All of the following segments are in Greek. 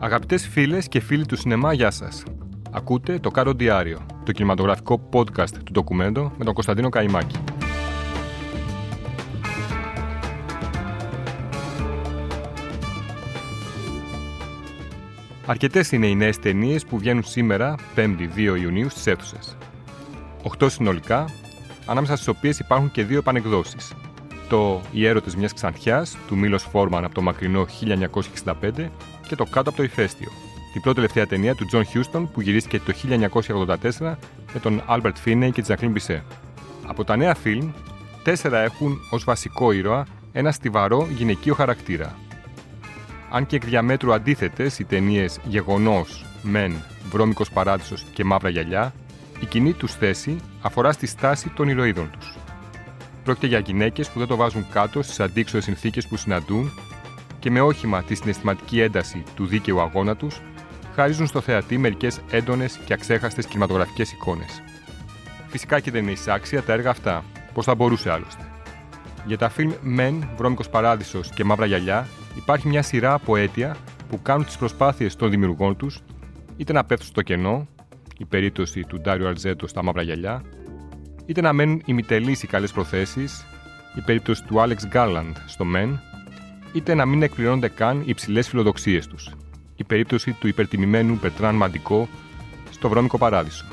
Αγαπητές φίλες και φίλοι του σινεμά, γεια σας. Ακούτε το Κάρο Διάριο, το κινηματογραφικό podcast του ντοκουμέντο με τον Κωνσταντίνο Καϊμάκη. Αρκετές είναι οι νέες ταινίες που βγαίνουν σήμερα, 5η 2 Ιουνίου, στις αίθουσες. Οχτώ συνολικά, ανάμεσα στις οποίες υπάρχουν και δύο επανεκδόσεις. Το Οι έρωτες μιας ξανθιάς του Μίλος Φόρμαν από το μακρινό 1965 και το Κάτω από το ηφαίστειο, την πρώτη τελευταία ταινία του Τζον Χιούστον που γυρίστηκε το 1984 με τον Άλμπερτ Φίνεϊ και τη Ζακλίν Μπισέ. Από τα νέα φιλμ, τέσσερα έχουν ως βασικό ήρωα ένα στιβαρό γυναικείο χαρακτήρα. Αν και εκ διαμέτρου αντίθετες οι ταινίες Γεγονός, Men, Βρώμικος Παράδεισος και Μαύρα Γυαλιά, η κοινή τους θέση αφορά στη στάση των ηρωίδων τους. Πρόκειται για γυναίκες που δεν το βάζουν κάτω στις αντίξωες συνθήκες που συναντούν και με όχημα τη συναισθηματική ένταση του δίκαιου αγώνα τους, χαρίζουν στο θεατή μερικές έντονες και αξέχαστες κινηματογραφικές εικόνες. Φυσικά και δεν είναι εισάξια τα έργα αυτά, πώ θα μπορούσε άλλωστε. Για τα φιλμ Men, Βρώμικος Παράδεισος και Μαύρα Γυαλιά υπάρχει μια σειρά από αίτια που κάνουν τις προσπάθειες των δημιουργών τους είτε να πέφτουν στο κενό, η περίπτωση του Ντάριο Αρζέτο στα Μαύρα Γυαλιά, είτε να μένουν ημιτελείς οι καλές προθέσεις, η περίπτωση του Άλεξ Γκάρλαντ στο Men, είτε να μην εκπληρώνονται καν οι υψηλές φιλοδοξίες τους, η περίπτωση του υπερτιμημένου Πετράν Μαντικό στο Βρώμικο Παράδεισο.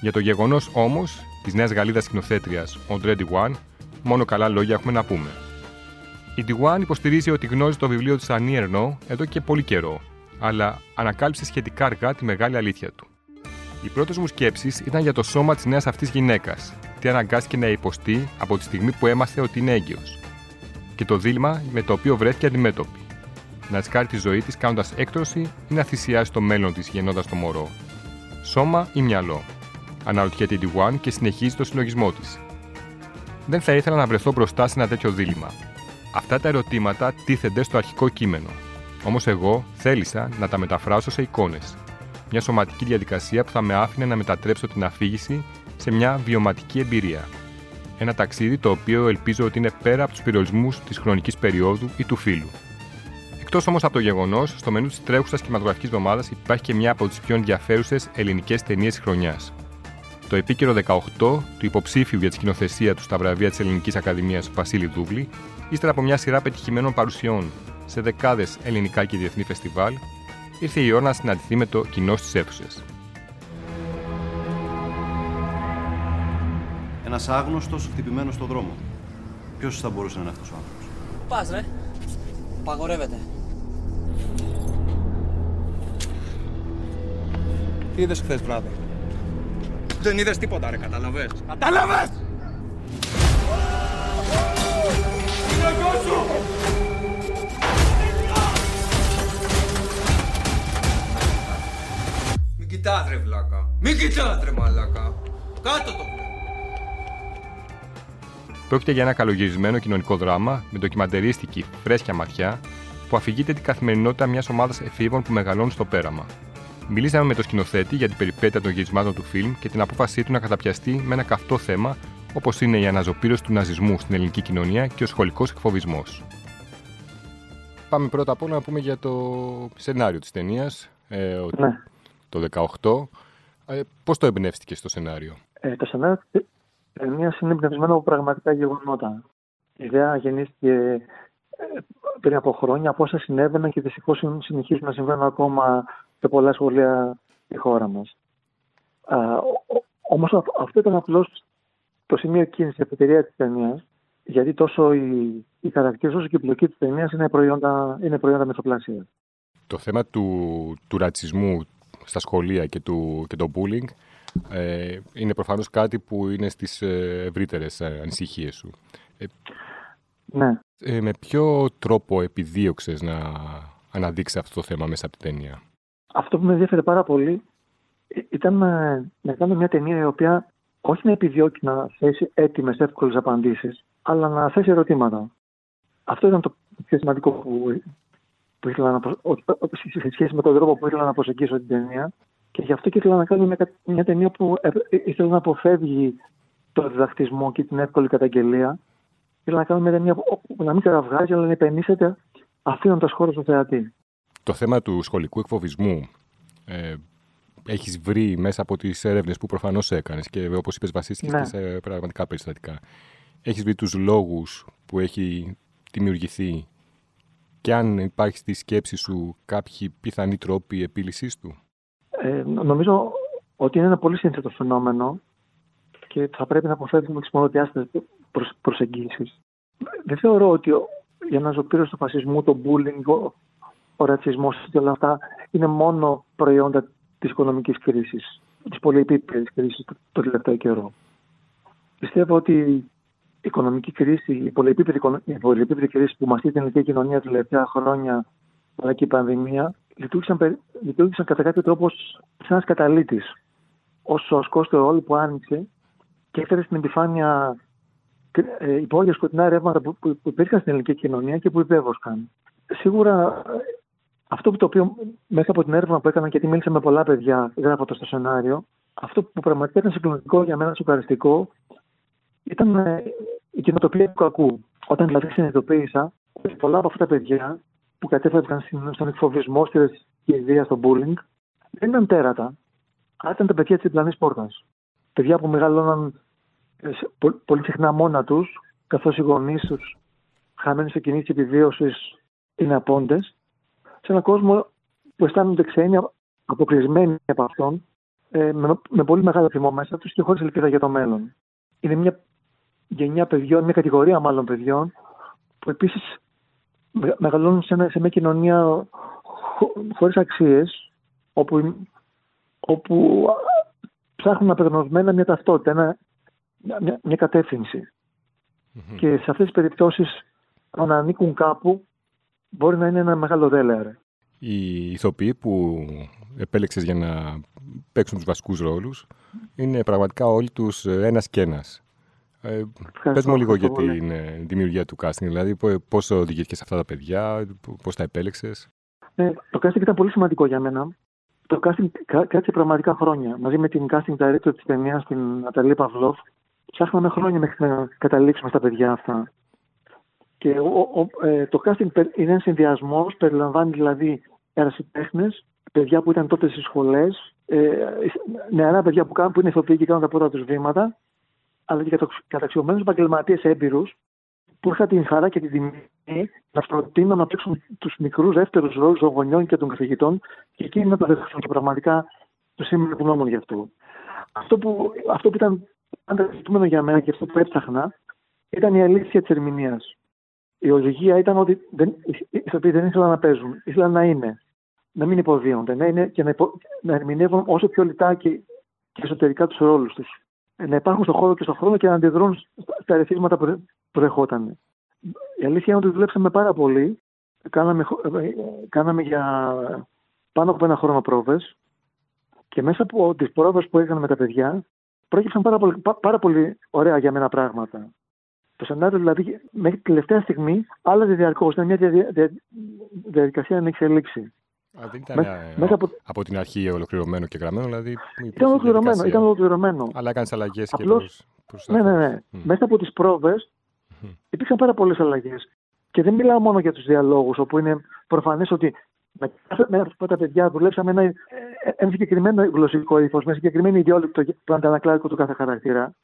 Για το γεγονός όμως της νέας Γαλλίδας σκηνοθέτριας Audrey Diwan, μόνο καλά λόγια έχουμε να πούμε. Η Diwan υποστηρίζει ότι γνώριζε το βιβλίο του Ανή Ερνό εδώ και πολύ καιρό, αλλά ανακάλυψε σχετικά αργά τη μεγάλη αλήθεια του. Οι πρώτες μου σκέψεις ήταν για το σώμα της νέας αυτής γυναίκας, τι αναγκάστηκε να υποστεί από τη στιγμή που έμαθε ότι είναι έγκυο, και το δίλημα με το οποίο βρέθηκε αντιμέτωπη. Να ρισκάρει τη ζωή της κάνοντας έκτρωση ή να θυσιάσει το μέλλον της γεννώντας το μωρό. Σώμα ή μυαλό. Αναρωτιέται η Diwan και συνεχίζει το συλλογισμό της. Δεν θα ήθελα να βρεθώ μπροστά σε ένα τέτοιο δίλημα. Αυτά τα ερωτήματα τίθενται στο αρχικό κείμενο. Όμως εγώ θέλησα να τα μεταφράσω σε εικόνες. Μια σωματική διαδικασία που θα με άφηνε να μετατρέψω την αφήγηση σε μια βιωματική εμπειρία. Ένα ταξίδι το οποίο ελπίζω ότι είναι πέρα από τους περιορισμούς της χρονικής περίοδου ή του φίλου. Εκτός όμως από το γεγονός, στο μενού της τρέχουσας κινηματογραφικής εβδομάδα υπάρχει και μια από τις πιο ενδιαφέρουσες ελληνικές ταινίες της χρονιάς. Το επίκαιρο 18 του υποψήφιου για τη σκηνοθεσία του στα βραβεία της Ελληνικής Ακαδημίας Βασίλη Δούβλη, ύστερα από μια σειρά πετυχημένων παρουσιών σε δεκάδες ελληνικά και διεθνή φεστιβάλ, ήρθε η ώρα να συναντηθεί με το κοινό στις αίθουσες. Ένας άγνωστος χτυπημένος στον δρόμο. Ποιος θα μπορούσε να είναι αυτός ο άνθρωπος; Πας ρε. Παγορεύεται. Τι είδες χθες βράδυ. Δεν είδες τίποτα ρε, κατάλαβες; Κατάλαβες! Μην κοιτάς ρε βλάκα. Μην κοιτάς ρε μαλάκα. Κάτω το βλέμμα. Πρόκειται για ένα καλογυρισμένο κοινωνικό δράμα με ντοκιμαντερίστικη φρέσκια ματιά που αφηγείται την καθημερινότητα μιας ομάδας εφήβων που μεγαλώνουν στο πέραμα. Μιλήσαμε με τον σκηνοθέτη για την περιπέτεια των γυρισμάτων του φιλμ και την απόφασή του να καταπιαστεί με ένα καυτό θέμα όπως είναι η αναζωπήρωση του ναζισμού στην ελληνική κοινωνία και ο σχολικός εκφοβισμός. Πάμε πρώτα απ' όλα να πούμε για το σενάριο της ταινίας. Ε, ο- Ναι. Το 18. Ε, Πώς το εμπνεύστηκε στο σενάριο; Ε, το σενάριο της ταινίας είναι εμπνευσμένο από πραγματικά γεγονότα. Η ιδέα γεννήθηκε ε, πριν από χρόνια από όσα συνέβαιναν και δυστυχώς συνεχίζουν να συμβαίνουν ακόμα σε πολλά σχολεία στη χώρα μας. Όμως αυτό ήταν απλώς το σημείο κίνησης, η αφετηρία της ταινίας, γιατί τόσο οι, οι χαρακτήρες όσο και η πλοκή της ταινίας είναι προϊόντα, είναι προϊόντα μεθοπλασία. Το θέμα του, του ρατσισμού στα σχολεία και, του, και το bullying ε, είναι προφανώς κάτι που είναι στις ε, ευρύτερες ε, ανησυχίες σου. Ε, Ναι. ε, με ποιο τρόπο επιδίωξες να αναδείξεις αυτό το θέμα μέσα από την ταινία; Αυτό που με ενδιαφέρε πάρα πολύ ε, ήταν να, να κάνω μια ταινία η οποία όχι να επιδιώκει να θέσει έτοιμες, εύκολες απαντήσεις, αλλά να θέσει ερωτήματα. Αυτό ήταν το πιο σημαντικό που, που ήθελα να, προσ- ότι- ότι σε σχέση με τον τρόπο που ήθελα να προσεγγίσω την ταινία. Και γι' αυτό και ήθελα να κάνω μια, κα- μια ταινία που ε, ε, ήθελα να αποφεύγει το διδακτισμό και την εύκολη καταγγελία. Ήθελα να κάνω μια ταινία που, που να μην κραυγάζει, αλλά να υπενήσεται αφήνοντας χώρο στο θεατή. Το θέμα του σχολικού εκφοβισμού ε, έχεις βρει μέσα από τις έρευνες που προφανώς έκανες και όπως είπες βασίστηκες Ναι. και σε πραγματικά περιστατικά. Έχεις βρει τους λόγους που έχει δημιουργηθεί και αν υπάρχει στη σκέψη σου κάποιοι πιθανοί τρόποι επίλυσης του; Ε, νομίζω ότι είναι ένα πολύ σύνθετο φαινόμενο και θα πρέπει να αποφεύγουμε τις μονοδιάστατες προσ, προσεγγίσεις. Δεν θεωρώ ότι ο- η αναζωπήρωση του φασισμού, το bullying, ο, ο ρατσισμός και όλα αυτά είναι μόνο προϊόντα της οικονομικής κρίσης, της πολυεπίπεδης κρίσης το, το τελευταίο καιρό. Πιστεύω ότι η οικονομική κρίση, η πολυεπίπεδη, οικονο- η πολυεπίπεδη κρίση που μαστεί την ελληνική κοινωνία τα τελευταία χρόνια, αλλά και η πανδημία, λειτουργήσαν, περι- λειτουργήσαν κατά κάποιο τρόπο ως σαν ένας καταλήτης. Ω σοσκό του ρόλου που άνοιξε και έφερε στην επιφάνεια ε, υπόγεια σκοτεινά ρεύματα που, που, που υπήρχαν στην ελληνική κοινωνία και που υπέβοσκαν. Σίγουρα ε, αυτό που το οποίο μέσα από την έρευνα που έκανα, γιατί μίλησα με πολλά παιδιά γράφοντας το σενάριο, αυτό που πραγματικά ήταν συγκλονιστικό για μένα, σοκαριστικό, ήταν ε, η κοινοτοπία του κακού. Όταν δηλαδή συνειδητοποίησα ότι πολλά από αυτά τα παιδιά που κατέφευγαν στην- στον εκφοβισμό, στη ρεσικηδία, στο bullying, δεν ήταν τέρατα, αλλά ήταν τα παιδιά της διπλανής πόρτας. Παιδιά που μεγαλώναν ε, σε- πο- πολύ συχνά μόνα τους, καθώς οι γονείς τους, χαμένοι σε κοινή επιβίωσης, είναι απόντες, σε έναν κόσμο που αισθάνονται ξένοι, αποκλεισμένοι από αυτόν, ε, με, με πολύ μεγάλο θυμό μέσα τους και χωρίς ελπίδα για το μέλλον. Είναι μια γενιά παιδιών, μια κατηγορία μάλλον παιδιών, που επίσης μεγαλώνουν σε, ένα- σε μια κοινωνία χω, χωρίς αξίες, όπου, όπου ψάχνουν απεγνωσμένα μια ταυτότητα, ένα, μια, μια κατεύθυνση. Και σε αυτές τις περιπτώσεις, αν ανήκουν κάπου, μπορεί να είναι ένα μεγάλο δέλεαρε. Οι ηθοποιοί που επέλεξες για να παίξουν τους βασικούς ρόλους είναι πραγματικά όλοι τους ε, ένας και ένας. Ε, πες μου λίγο για ευχαριστώ πολύ. την ε, δημιουργία του casting, δηλαδή πο- πώς οδηγήθηκες σε αυτά τα παιδιά, π- πώς τα επέλεξες; Ε, το casting ήταν πολύ σημαντικό για μένα. Το casting κα- κράτησε πραγματικά χρόνια. Μαζί με την casting director της ταινίας, την Αταλή Παυλόφ, ψάχναμε χρόνια μέχρι να καταλήξουμε στα παιδιά αυτά. Και ο, ο- ε, το casting περ- είναι ένα συνδυασμός, περιλαμβάνει δηλαδή ερασιτέχνες, παιδιά που ήταν τότε στις σχολές, ε, νεαρά παιδιά που, κάνουν, που είναι ηθοποιοί και κάνουν τα πρώτα τους βήματα, αλλά και καταξιωμένους επαγγελματίες έμπειρους που είχα την χαρά και την τιμή να προτείνω να παίξουν τους μικρούς δεύτερους ρόλους των γονιών και των καθηγητών και εκείνοι να το δεχθούν και πραγματικά του είμαι ευγνώμων γι' αυτό. Αυτό που, αυτό που ήταν πάντα ζητούμενο για μένα και αυτό που έψαχνα ήταν η αλήθεια της ερμηνείας. Η οδηγία ήταν ότι δεν, οι ηθοποιοί δεν ήθελαν να παίζουν, ήθελαν να είναι. Να μην υποδίονται, να είναι και να, υπο, να ερμηνεύουν όσο πιο λιτά και, και εσωτερικά τους ρόλους τους. Να υπάρχουν στον χώρο και στον χρόνο και να αντιδρούν στα ερεθίσματα που προερχόταν. Η αλήθεια είναι ότι δουλέψαμε πάρα πολύ. Κάναμε, κάναμε για πάνω από ένα χρόνο πρόβες και μέσα από τις πρόβες που έκανα με τα παιδιά πρόκειψαν πάρα πολύ, πάρα πολύ ωραία για μένα πράγματα. Το σενάριο δηλαδή μέχρι τη τελευταία στιγμή άλλαζε διαρκώς. Ήταν μια δια, δια, διαδικασία να εξελίξει. Α, δεν ήταν με, μέσα από... από την αρχή ολοκληρωμένο και γραμμένο, δηλαδή. Ήταν ολοκληρωμένο, ήταν ολοκληρωμένο. Αλλά έκανες αλλαγές και προς, προς ναι, ναι, ναι. Mm. Μέσα από τις πρόβες mm. υπήρξαν πάρα πολλές αλλαγές. Και δεν μιλάω μόνο για τους διαλόγους, όπου είναι προφανές ότι με, με αυτά τα παιδιά δουλέψαμε ένα, ένα συγκεκριμένο γλωσσικό ύφος, με συγκεκριμένη ιδιότητα που αντανακλάει του κάθε χαρακτήρα.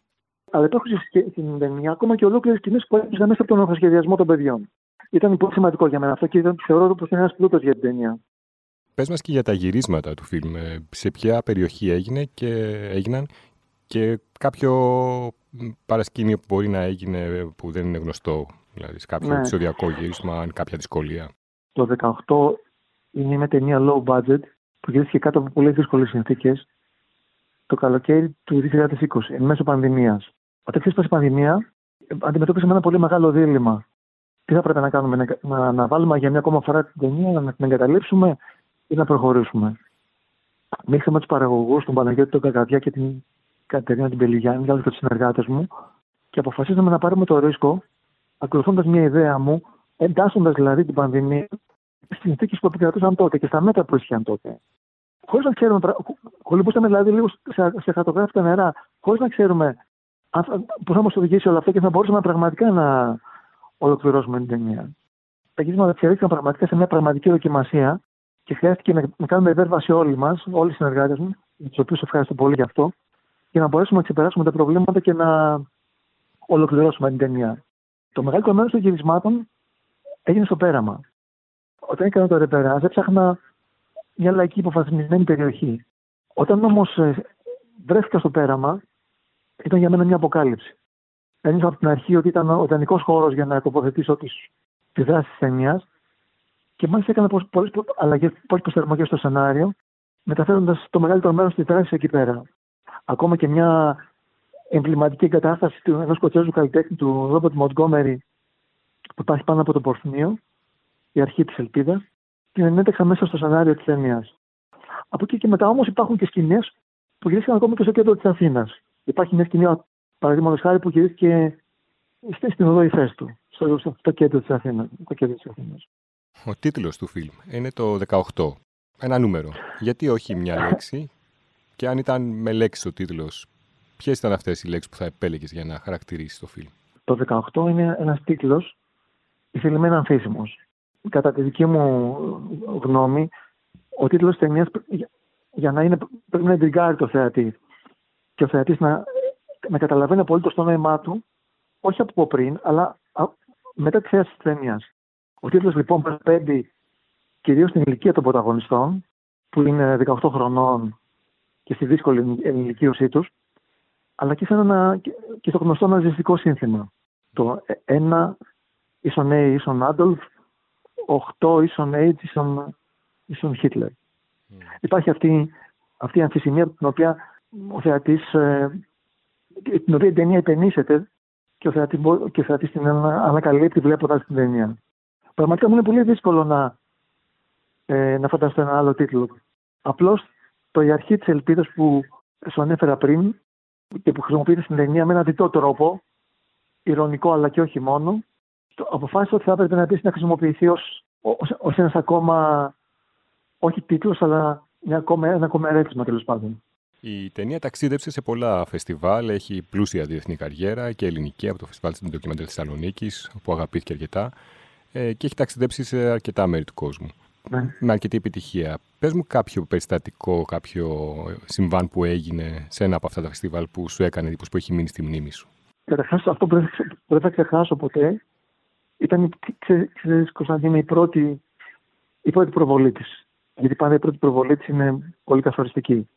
Αλλά υπάρχουν στην ταινία ακόμα και ολόκληρες σκηνές που έπαιζαν μέσα από τον αυτοσχεδιασμό των παιδιών. Ήταν πολύ σημαντικό για μένα αυτό και ήταν, θεωρώ πω είναι ένας πλούτος για την ταινία. Πες μας και για τα γυρίσματα του φιλμ. Σε ποια περιοχή έγινε και έγιναν και κάποιο παρασκήνιο που μπορεί να έγινε που δεν είναι γνωστό. Δηλαδή σε κάποιο ναι. επεισοδιακό γύρισμα, αν κάποια δυσκολία. Το 18 είναι μια ταινία low budget που γυρίστηκε κάτω από πολύ δύσκολες συνθήκες το καλοκαίρι του 2020, εν μέσω πανδημίας. Όταν ξέσπασε η πανδημία, αντιμετώπισαμε ένα πολύ μεγάλο δίλημα. Τι θα πρέπει να κάνουμε, να, να, να βάλουμε για μια ακόμα φορά την ταινία, να την εγκαταλείψουμε; Ή να προχωρήσουμε. Μίλησα τους παραγωγούς, τον Παναγιώτη, τον Κακαδιά και την Κατερίνα την Πελιγιάννη, για όλου τους συνεργάτες μου, και αποφασίσαμε να πάρουμε το ρίσκο, ακολουθώντας μια ιδέα μου, εντάσσοντας δηλαδή την πανδημία στις συνθήκες που επικρατούσαν τότε και στα μέτρα που ίσχυαν τότε. Χωρίς να ξέρουμε, κολυμπούσαμε δηλαδή λίγο σε, σε χαρτογράφητα νερά, χωρίς να ξέρουμε πώς θα μας οδηγήσει όλο αυτό και θα μπορούσαμε πραγματικά να ολοκληρώσουμε την ταινία. Τα γυρίσματα εξελίχθηκαν πραγματικά σε μια πραγματική δοκιμασία Και χρειάστηκε να, να κάνουμε υπέρβαση όλοι μας, όλοι οι συνεργάτες μου, τους οποίους ευχαριστώ πολύ γι' αυτό, για να μπορέσουμε να ξεπεράσουμε τα προβλήματα και να ολοκληρώσουμε την ταινία. Το μεγαλύτερο μέρος των γυρισμάτων έγινε στο πέραμα. Όταν έκανα το ρεπεράζ, έψαχνα μια λαϊκή υποβαθμισμένη περιοχή. Όταν όμως ε, βρέθηκα στο πέραμα, ήταν για μένα μια αποκάλυψη. Ένιωσα από την αρχή ότι ήταν ο ιδανικός χώρος για να τοποθετήσω τη δράση της ταινίας και μάλιστα έκανα πολλές αλλαγές, πολλές προσαρμογές στο σενάριο, μεταφέροντας το μεγαλύτερο μέρος της δράση εκεί πέρα. Ακόμα και μια εμβληματική εγκατάσταση του ενός σκοτσέζου καλλιτέχνη του Ρόμπερτ Μοντγκόμερι που υπάρχει πάνω από το Πορθμίο, η αρχή της Ελπίδας, την ενέταξα μέσα στο σενάριο της ταινίας. Από εκεί και μετά όμως υπάρχουν και σκηνές που γυρίστηκαν ακόμα και στο κέντρο της Αθήνας. Υπάρχει μια σκηνή, παραδείγματος χάρη, που γυρίστηκε στην οδό Ιφέστου, στο, στο κέντρο της Αθήνας. Ο τίτλος του φιλμ είναι το 18. Ένα νούμερο. Γιατί όχι μια λέξη; Και αν ήταν με λέξη ο τίτλος, ποιες ήταν αυτές οι λέξεις που θα επέλεγες για να χαρακτηρίσεις το φιλμ; Το 18 είναι ένας τίτλος ηθελημένα αμφίσιμος. Κατά τη δική μου γνώμη, ο τίτλος ταινίας για να είναι, πρέπει να εντριγκάρει το θεατή και ο θεατής να, να καταλαβαίνει απολύτως το νόημά του, όχι από πριν, αλλά μετά τη θέση της ταινίας. Ο τίτλος λοιπόν παραπέμπει κυρίως στην ηλικία των πρωταγωνιστών, που είναι 18 χρονών και στη δύσκολη ενηλικίωσή τους, αλλά και, ένα, και στο γνωστό ναζιστικό σύνθημα. Το 1 ίσον A ίσον Άντολφ, 8 ίσον H ίσον, ίσον Χίτλερ. Mm. Υπάρχει αυτή, αυτή η αμφισημία την οποία ο θεατής, ε, την οποία η ταινία υπενήσεται και ο θεατής, και ο θεατής την ανακαλύπτει βλέποντας την ταινία. Πραγματικά μου είναι πολύ δύσκολο να, ε, να φανταστώ ένα άλλο τίτλο. Απλώς το η αρχή της ελπίδας που σου ανέφερα πριν και που χρησιμοποιείται στην ταινία με έναν διτό τρόπο, ηρωνικό αλλά και όχι μόνο, το αποφάσισα ότι θα έπρεπε να επίση να χρησιμοποιηθεί ως ως, ένας ακόμα, όχι τίτλος, αλλά μια ακόμα, ένα ακόμα ερέθισμα τέλος πάντων. Η ταινία ταξίδεψε σε πολλά φεστιβάλ, έχει πλούσια διεθνή καριέρα και ελληνική από το Φεστιβάλ τη Ντοκιμαντέρ Θεσσαλονίκης, που αγαπήθηκε αρκετά ε, και έχει ταξιδέψει σε αρκετά μέρη του κόσμου. Ναι. Με αρκετή επιτυχία. Πες μου κάποιο περιστατικό, κάποιο συμβάν που έγινε σε ένα από αυτά τα φεστιβάλ που σου έκανε εντύπωση, που έχει μείνει στη μνήμη σου. Καταρχάς, αυτό που δεν θα ξεχάσω ποτέ ήταν, ξέρεις, Κωνσταντίνε, η πρώτη, η πρώτη προβολή της. Γιατί πάντα η πρώτη προβολή της είναι πολύ καθοριστική.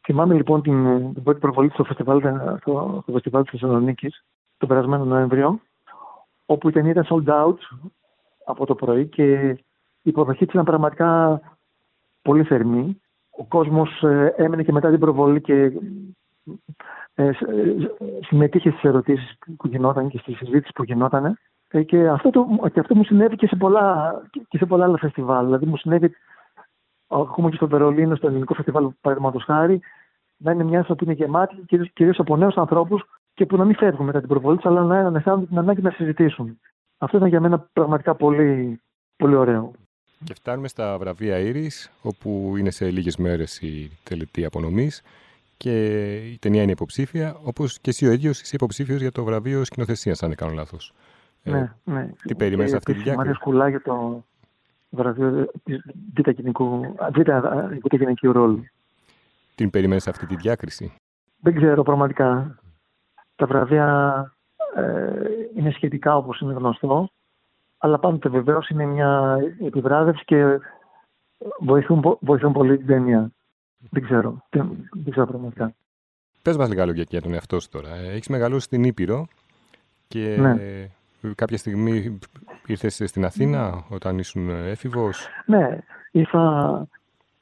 Θυμάμαι λοιπόν την, την πρώτη προβολή στο φεστιβάλ, στο, στο φεστιβάλ της Θεσσαλονίκης τον περασμένο Νοέμβριο, όπου η ταινία ήταν sold out από το πρωί και η υποδοχή της ήταν πραγματικά πολύ θερμή. Ο κόσμος ε, έμενε και μετά την προβολή και ε, ε, συμμετείχε στις ερωτήσεις που γινόταν και στη συζήτηση που γινόταν. Και αυτό, το, και αυτό μου συνέβη και σε, πολλά, και σε πολλά άλλα φεστιβάλ. Δηλαδή μου συνέβη ακόμα και στο Βερολίνο, στο ελληνικό φεστιβάλ παραδείγματος χάρη, να είναι μια αίθουσα που είναι γεμάτη, κυρίως από νέους ανθρώπους και που να μην φεύγουν μετά την προβολή αλλά να αισθάνονται την ανάγκη να συζητήσουν. Αυτό ήταν για μένα πραγματικά πολύ, πολύ ωραίο. Και φτάνουμε στα βραβεία Ήρης, όπου είναι σε λίγες μέρες η τελετή απονομής και η ταινία είναι υποψήφια, όπως και εσύ ο ίδιος είσαι υποψήφιος για το βραβείο σκηνοθεσίας, αν δεν κάνω λάθος. Ε, ναι, ναι. Τι περιμένεις αυτή τη διάκριση. Μαρία Σκουλά για το βραβείο β' γυναικείου ρόλου. Την περιμένεις αυτή τη διάκριση; Δεν ξέρω πραγματικά. Τα βραβεία ε, είναι σχετικά όπως είναι γνωστό, αλλά πάντοτε βεβαίως είναι μια επιβράδευση και βοηθούν, βοηθούν πολύ την ταινία. Δεν ξέρω. Δεν, ξέρω πραγματικά. Πες μας λίγα λόγια για τον εαυτό σου τώρα. Έχεις μεγαλώσει στην Ήπειρο και ναι. κάποια στιγμή ήρθες στην Αθήνα όταν ήσουν έφηβος; Ναι, ήρθα,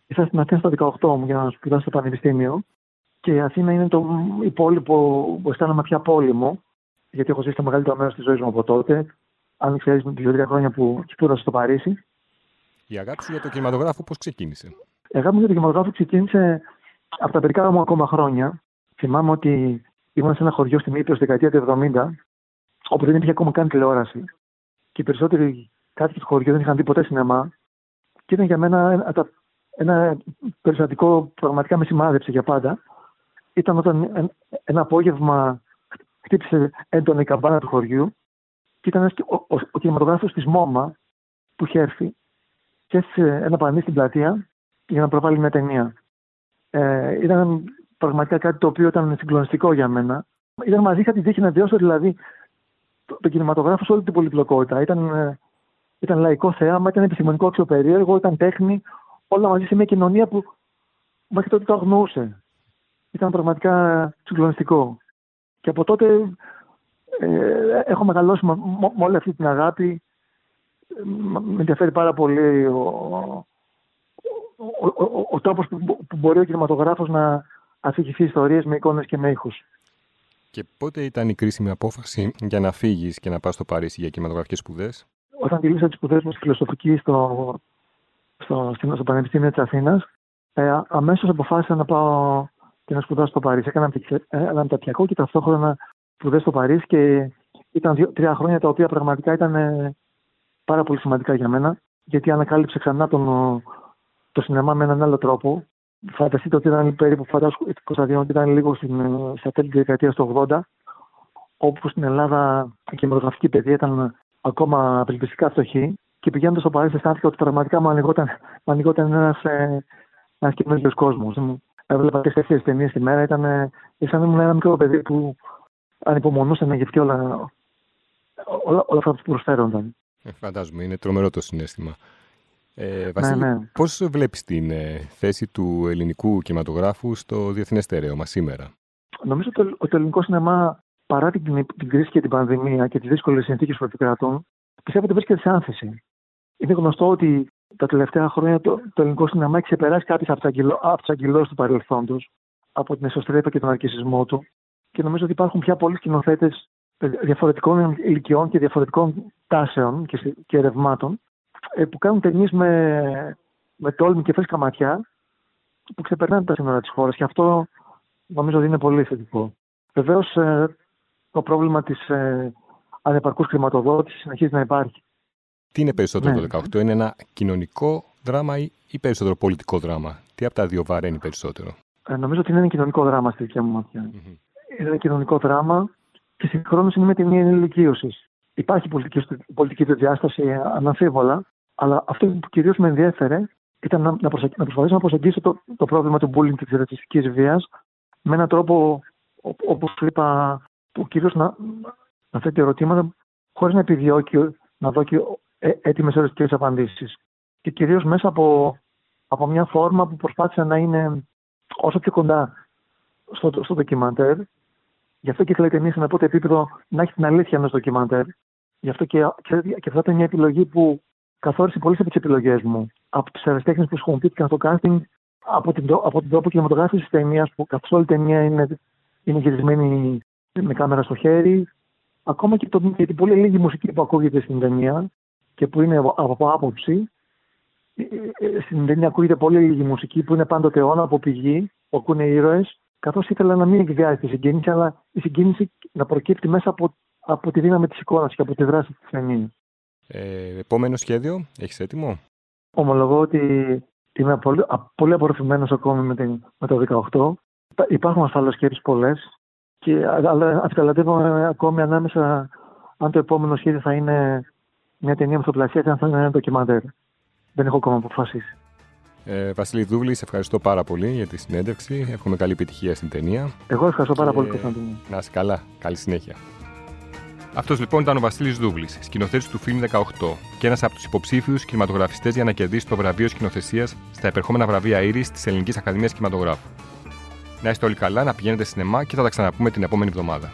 ήρθα στην Αθήνα στα 18 μου για να σπουδάσω στο Πανεπιστήμιο και η Αθήνα είναι το υπόλοιπο που αισθάνομαι πια πόλεμο γιατί έχω ζήσει το μεγαλύτερο μέρος της ζωής μου από τότε. Αν ξέρεις, με δύο-τρία χρόνια που σπούδασα στο Παρίσι. Η αγάπη σου για το κινηματογράφο πώς ξεκίνησε; Η αγάπη μου για το κινηματογράφο ξεκίνησε από τα παιδικά μου ακόμα χρόνια. Θυμάμαι ότι ήμουν σε ένα χωριό στην Ήπειρο στη δεκαετία του 70, όπου δεν υπήρχε ακόμα καν τηλεόραση. Και οι περισσότεροι κάτοικοι του χωριού δεν είχαν δει ποτέ σινεμά. Και ήταν για μένα ένα, ένα περιστατικό που πραγματικά με σημάδεψε για πάντα. Ήταν όταν ένα απόγευμα χτύπησε έντονα η καμπάνα του χωριού και ήταν ο, ο, ο κινηματογράφος της ΜΟΜΑ που είχε έρθει σκέφτησε ένα πανί στην πλατεία για να προβάλλει μια ταινία. Ε, ήταν πραγματικά κάτι το οποίο ήταν συγκλονιστικό για μένα. Ήταν μαζί, είχα τη τύχη να βιώσω δηλαδή το, το κινηματογράφος σε όλη την πολυπλοκότητα. Ήταν, ε, ήταν λαϊκό θέαμα, ήταν επιστημονικό αξιοπερίεργο, ήταν τέχνη, όλα μαζί σε μια κοινωνία που μέχρι τότε το αγνοούσε. Ήταν πραγματικά συγκλονιστικό. Και από τότε ε, έχω μεγαλώσει με, με όλη αυτή την αγάπη. Με ενδιαφέρει πάρα πολύ ο, ο, ο, ο τρόπος που, που μπορεί ο κινηματογράφος να αφηγηθεί ιστορίες με εικόνες και με ήχους. Και πότε ήταν η κρίσιμη απόφαση για να φύγεις και να πας στο Παρίσι για κινηματογραφικές σπουδές; Όταν τελείωσα τις σπουδές μου στη φιλοσοφική στο, στο, στο, στο Πανεπιστήμιο της Αθήνας, ε, αμέσως αποφάσισα να πάω και να σπουδάσω στο Παρίσι. Έκανα ένα μεταπτυχιακό και ταυτόχρονα σπουδέ στο Παρίσι και ήταν δύο, τρία χρόνια τα οποία πραγματικά ήταν ε, πάρα πολύ σημαντικά για μένα γιατί ανακάλυψε ξανά τον, το σινεμά με έναν άλλο τρόπο. Φανταστείτε ότι ήταν περίπου φαντάζομαι ότι ήταν λίγο στην, ε, στα τέλη της δεκαετίας του 80 όπου στην Ελλάδα η κινηματογραφική παιδεία ήταν ακόμα απελπιστικά φτωχή και πηγαίνοντας στο Παρίσι αισθάνθηκα ότι πραγματικά μου ανοιγόταν, ένας ένας καινούριο κόσμος. Έβλεπα τέσσερι ταινίες τη μέρα, ήταν σαν να ήμουν ένα μικρό παιδί που ανυπομονούσε να γευτεί όλα, όλα, όλα αυτά που προσφέρονταν. Ε, φαντάζομαι, είναι τρομερό το συνέστημα. Ε, Βασίλη, ναι, ναι. πώς βλέπεις την ε, θέση του ελληνικού κινηματογράφου στο διεθνές στερέωμα σήμερα; Νομίζω ότι το, το ελληνικό σινεμά, παρά την, την κρίση και την πανδημία και τις δύσκολες συνθήκες που επικρατούν, πιστεύω ότι βρίσκεται σε άνθηση. Είναι γνωστό ότι τα τελευταία χρόνια το, το ελληνικό σινεμά έχει ξεπεράσει κάποιε από τις αγκυλώσει του παρελθόντος, από την εσωστρέπεια και τον αρκισμό του και νομίζω ότι υπάρχουν πια πολλοί σκηνοθέτες διαφορετικών ηλικιών και διαφορετικών τάσεων και, και ερευμάτων ε, που κάνουν ταινίες με, με τόλμη και φρέσκα ματιά που ξεπερνάνε τα σύνορα της χώρας. Και αυτό νομίζω ότι είναι πολύ θετικό. Βεβαίως ε, το πρόβλημα της ε, ανεπαρκούς χρηματοδότησης συνεχίζει να υπάρχει. Τι είναι περισσότερο ναι. το 18, είναι ένα κοινωνικό δράμα ή, ή περισσότερο πολιτικό δράμα; Τι από τα δύο βαραίνει περισσότερο; Ε, νομίζω ότι είναι ένα κοινωνικό δράμα στη δικιά μου ματιά. Mm-hmm είναι ένα κοινωνικό δράμα και συγχρόνως είναι με τη μία ενηλικίωση. Υπάρχει πολιτική, πολιτική του διάσταση αναμφίβολα, αλλά αυτό που κυρίως με ενδιέφερε ήταν να, να, προσε, να προσπαθήσω να προσεγγίσω το, το πρόβλημα του bullying και της ρατσιστικής βίας με έναν τρόπο, όπως είπα, που κυρίως να, να θέτει ερωτήματα χωρίς να επιδιώκει να δώσει έτοιμες ερωτικέ απαντήσεις. Και κυρίως μέσα από, από μια φόρμα που προσπάθησε να είναι όσο πιο κοντά στο, στο ντοκιμαντέρ Γι' αυτό και ήθελα η ταινία σε ένα πρώτο επίπεδο να έχει την αλήθεια ενός ντοκιμαντέρ. Γι' αυτό και, και, και αυτό ήταν μια επιλογή που καθόρισε πολλές από τις επιλογές μου. Από τις αεραστέχνες που χρησιμοποιήθηκαν στο casting, από την, από την τρόπο κινηματογράφησης της ταινίας, που καθ' όλη η ταινία είναι, είναι γυρισμένη με κάμερα στο χέρι. Ακόμα και, το, και την πολύ λίγη μουσική που ακούγεται στην ταινία και που είναι από, από άποψη. Ε, ε, στην ταινία ακούγεται πολύ λίγη μουσική που είναι πάντοτε αιώνα από πηγή, που ακούνε ήρωες καθώς ήθελα να μην εκβιάζει τη συγκίνηση, αλλά η συγκίνηση να προκύπτει μέσα από, από τη δύναμη της εικόνας και από τη δράση της ταινίας. Ε, επόμενο σχέδιο, έχεις έτοιμο; Ομολογώ ότι είμαι πολύ, πολύ απορροφημένος ακόμη με, την, με το 18. Υπάρχουν ασφαλώς σκέψει πολλές, αλλά αυτοκαλατεύω ακόμη ανάμεσα αν το επόμενο σχέδιο θα είναι μια ταινία μυθοπλασία ή αν θα είναι ένα ντοκιμαντέρ. Δεν έχω ακόμα αποφασίσει. Ε, Βασίλη Δούβλη, σε ευχαριστώ πάρα πολύ για τη συνέντευξη. Εύχομαι καλή επιτυχία στην ταινία. Εγώ ευχαριστώ πάρα πολύ, Κωνσταντίνο. Να είσαι καλά. Καλή συνέχεια. Αυτός λοιπόν ήταν ο Βασίλης Δούβλης, σκηνοθέτης του φιλμ 18 και ένας από τους υποψήφιους κινηματογραφιστές για να κερδίσει το βραβείο σκηνοθεσίας στα επερχόμενα βραβεία Ήρη της Ελληνικής Ακαδημίας Κινηματογράφου. Να είστε όλοι καλά, να πηγαίνετε σινεμά και θα τα ξαναπούμε την επόμενη εβδομάδα.